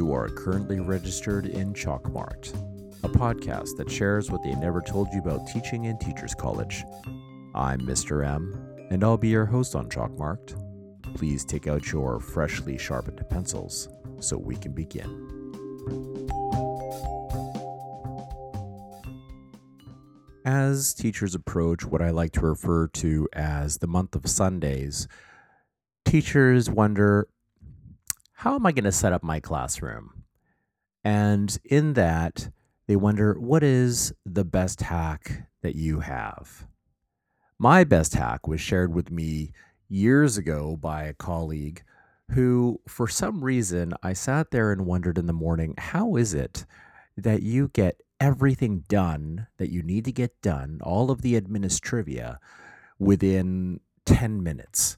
You are currently registered in Chalkmarked, a podcast that shares what they never told you about teaching in Teachers College. I'm Mr. M, and I'll be your host on Chalkmarked. Please take out your freshly sharpened pencils so we can begin. As teachers approach what I like to refer to as the month of Sundays, teachers wonder how am I going to set up my classroom? And in that, they wonder what is the best hack that you have? My best hack was shared with me years ago by a colleague who, for some reason, I sat there and wondered in the morning, how is it that you get everything done that you need to get done, all of the administrivia, within 10 minutes?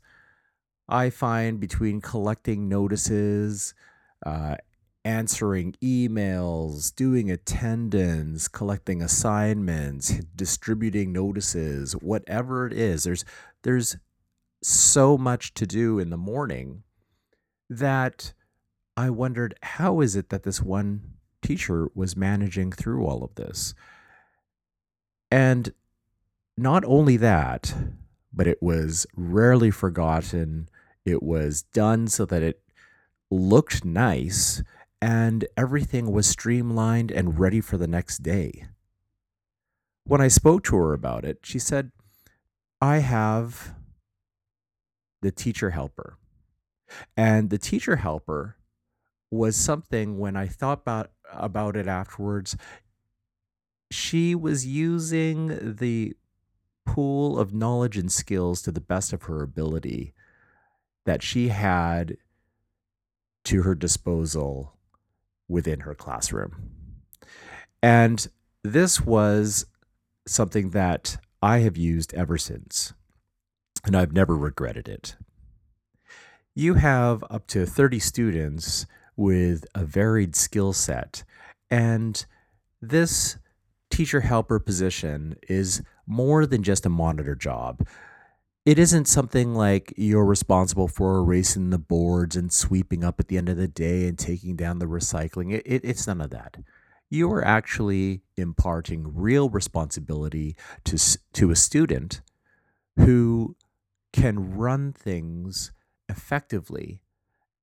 I find between collecting notices, uh, answering emails, doing attendance, collecting assignments, distributing notices, whatever it is, there's there's so much to do in the morning that I wondered how is it that this one teacher was managing through all of this? And not only that, but it was rarely forgotten. It was done so that it looked nice and everything was streamlined and ready for the next day. When I spoke to her about it, she said, I have the teacher helper. And the teacher helper was something when I thought about about it afterwards, she was using the pool of knowledge and skills to the best of her ability that she had to her disposal within her classroom. And this was something that I have used ever since, and I've never regretted it. You have up to 30 students with a varied skill set, and this teacher helper position is more than just a monitor job. It isn't something like you're responsible for erasing the boards and sweeping up at the end of the day and taking down the recycling. It, it, it's none of that. You are actually imparting real responsibility to, to a student who can run things effectively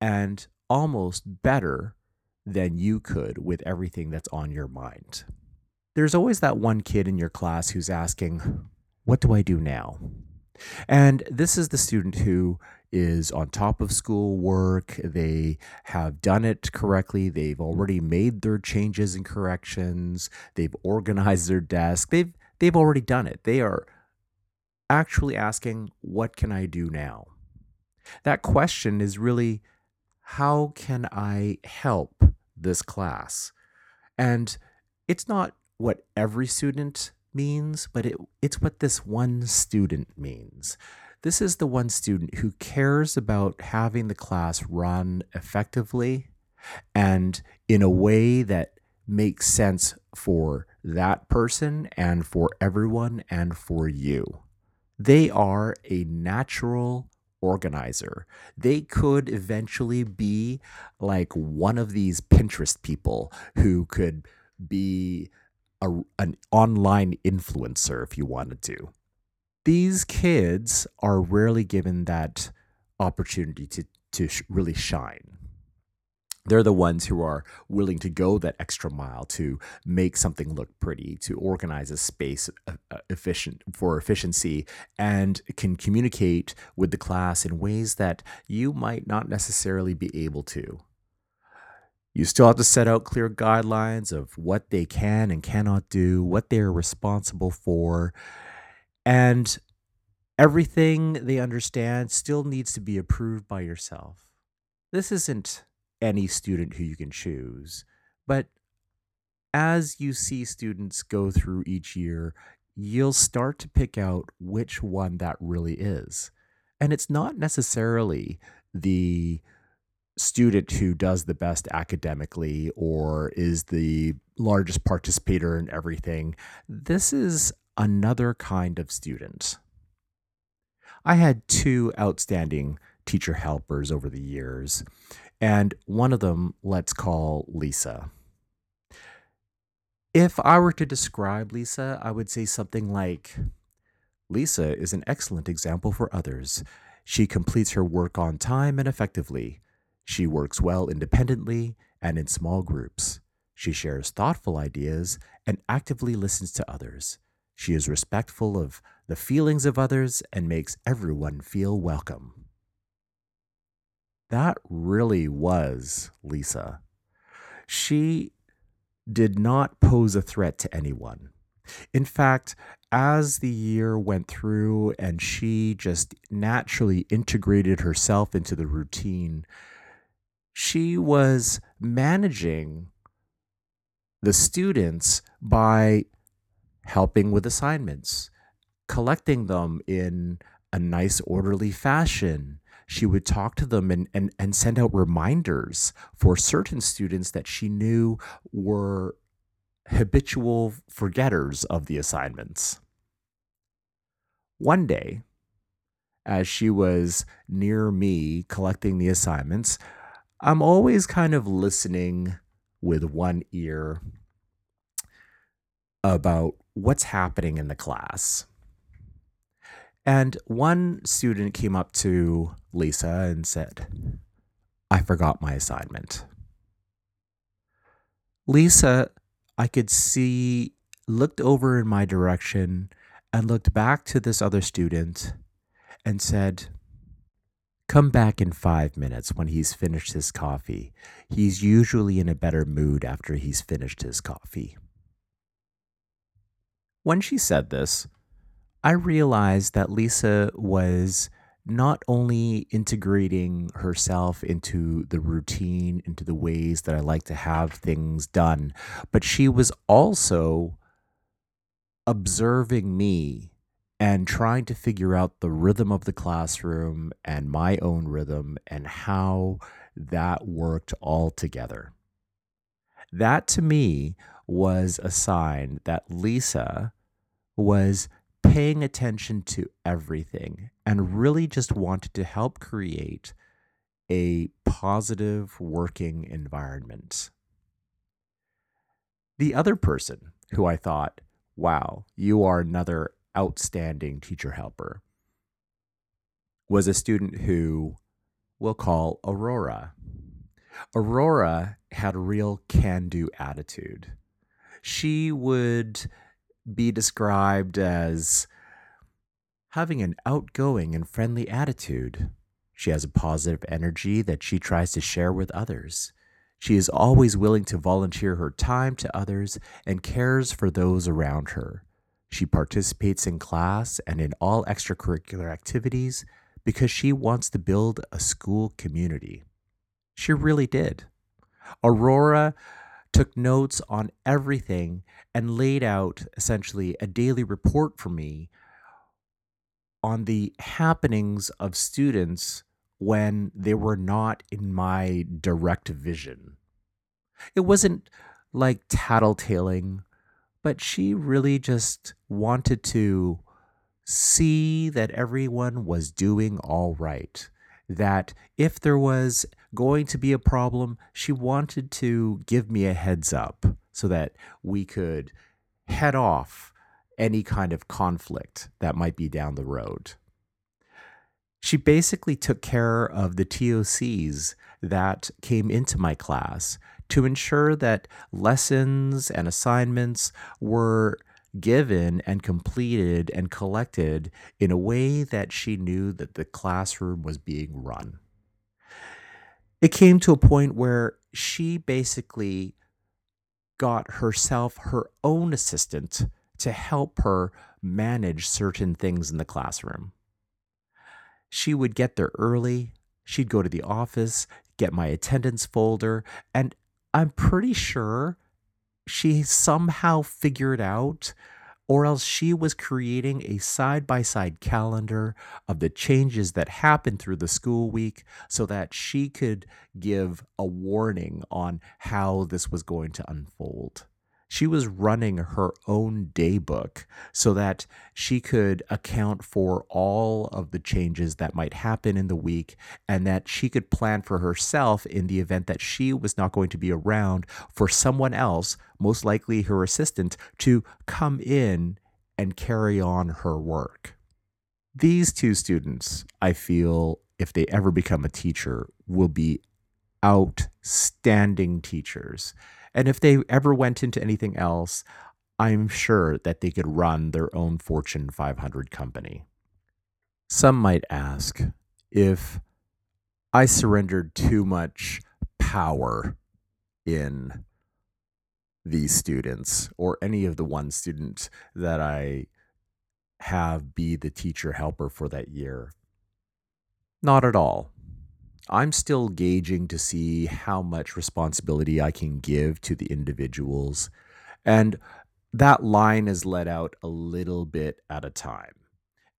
and almost better than you could with everything that's on your mind there's always that one kid in your class who's asking, What do I do now? And this is the student who is on top of schoolwork. They have done it correctly. They've already made their changes and corrections. They've organized their desk. They've they've already done it. They are actually asking, what can I do now? That question is really how can I help this class? And it's not what every student means, but it, it's what this one student means. This is the one student who cares about having the class run effectively and in a way that makes sense for that person and for everyone and for you. They are a natural organizer. They could eventually be like one of these Pinterest people who could be a, an online influencer if you wanted to. These kids are rarely given that opportunity to, to sh- really shine. They're the ones who are willing to go that extra mile to make something look pretty, to organize a space uh, uh efficient for efficiency, and can communicate with the class in ways that you might not necessarily be able to. You still have to set out clear guidelines of what they can and cannot do, what they're responsible for, and everything they understand still needs to be approved by yourself. This isn't any student who you can choose, but as you see students go through each year, you'll start to pick out which one that really is. And it's not necessarily the student who does the best academically or is the largest participator in everything. This is another kind of student. I had two outstanding teacher helpers over the years, and one of them let's call Lisa. If I were to describe Lisa, I would say something like Lisa is an excellent example for others. She completes her work on time and effectively. She works well independently and in small groups. She shares thoughtful ideas and actively listens to others. She is respectful of the feelings of others and makes everyone feel welcome. That really was Lisa. She did not pose a threat to anyone. In fact, as the year went through and she just naturally integrated herself into the routine, she was managing the students by helping with assignments, collecting them in a nice, orderly fashion. She would talk to them and, and, and send out reminders for certain students that she knew were habitual forgetters of the assignments. One day, as she was near me collecting the assignments, I'm always kind of listening with one ear about what's happening in the class. And one student came up to Lisa and said, I forgot my assignment. Lisa, I could see, looked over in my direction and looked back to this other student and said, Come back in five minutes when he's finished his coffee. He's usually in a better mood after he's finished his coffee. When she said this, I realized that Lisa was not only integrating herself into the routine, into the ways that I like to have things done, but she was also observing me and trying to figure out the rhythm of the classroom and my own rhythm and how that worked all together. That to me was a sign that Lisa was paying attention to everything and really just wanted to help create a positive working environment. The other person who I thought, wow, you are another outstanding teacher helper was a student who we'll call Aurora. Aurora had a real can do attitude. She would be described as having an outgoing and friendly attitude. She has a positive energy that she tries to share with others. She is always willing to volunteer her time to others and cares for those around her. She participates in class and in all extracurricular activities because she wants to build a school community. She really did. Aurora took notes on everything and laid out essentially a daily report for me on the happenings of students when they were not in my direct vision. It wasn't like tattletaling but she really just wanted to see that everyone was doing all right. That if there was going to be a problem, she wanted to give me a heads up so that we could head off any kind of conflict that might be down the road. She basically took care of the TOCs that came into my class to ensure that lessons and assignments were given and completed and collected in a way that she knew that the classroom was being run. It came to a point where she basically got herself her own assistant to help her manage certain things in the classroom. She would get there early, she'd go to the office, get my attendance folder, and I'm pretty sure she somehow figured out, or else she was creating a side by side calendar of the changes that happened through the school week so that she could give a warning on how this was going to unfold. She was running her own daybook so that she could account for all of the changes that might happen in the week and that she could plan for herself in the event that she was not going to be around for someone else, most likely her assistant, to come in and carry on her work. These two students, I feel, if they ever become a teacher, will be outstanding teachers and if they ever went into anything else, I'm sure that they could run their own Fortune 500 company. Some might ask if I surrendered too much power in these students or any of the one student that I have be the teacher helper for that year. Not at all. I'm still gauging to see how much responsibility I can give to the individuals. And that line is let out a little bit at a time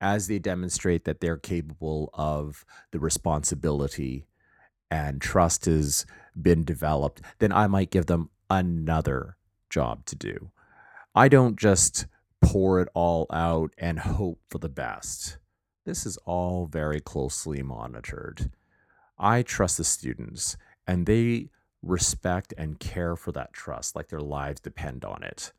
as they demonstrate that they're capable of the responsibility and trust has been developed, then I might give them another job to do. I don't just pour it all out and hope for the best. This is all very closely monitored. I trust the students and they respect and care for that trust like their lives depend on it.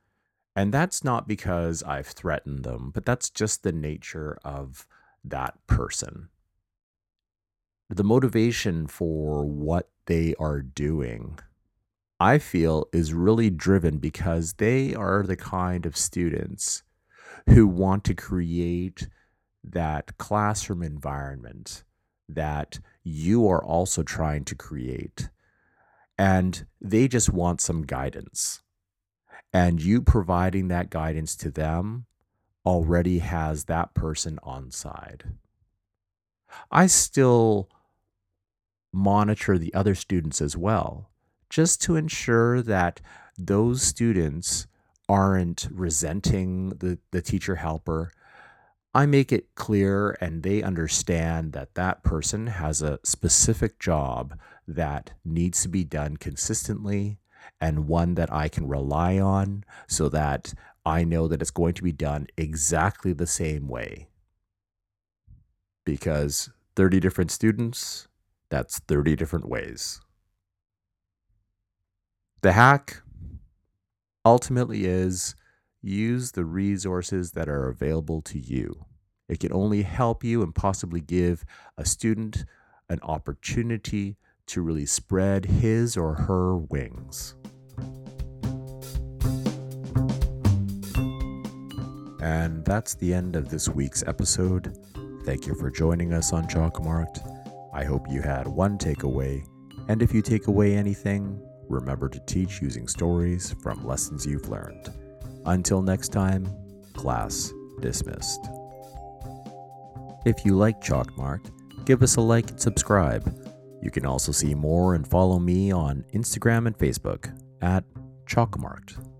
And that's not because I've threatened them, but that's just the nature of that person. The motivation for what they are doing, I feel, is really driven because they are the kind of students who want to create that classroom environment that you are also trying to create. And they just want some guidance. And you providing that guidance to them already has that person on side. I still monitor the other students as well, just to ensure that those students aren't resenting the, the teacher helper I make it clear and they understand that that person has a specific job that needs to be done consistently and one that I can rely on so that I know that it's going to be done exactly the same way. Because 30 different students, that's 30 different ways. The hack ultimately is use the resources that are available to you. It can only help you and possibly give a student an opportunity to really spread his or her wings. And that's the end of this week's episode. Thank you for joining us on Chalkmarked. I hope you had one takeaway, and if you take away anything, remember to teach using stories from lessons you've learned. Until next time, class dismissed. If you like Chalkmarked, give us a like and subscribe. You can also see more and follow me on Instagram and Facebook at Chalkmarked.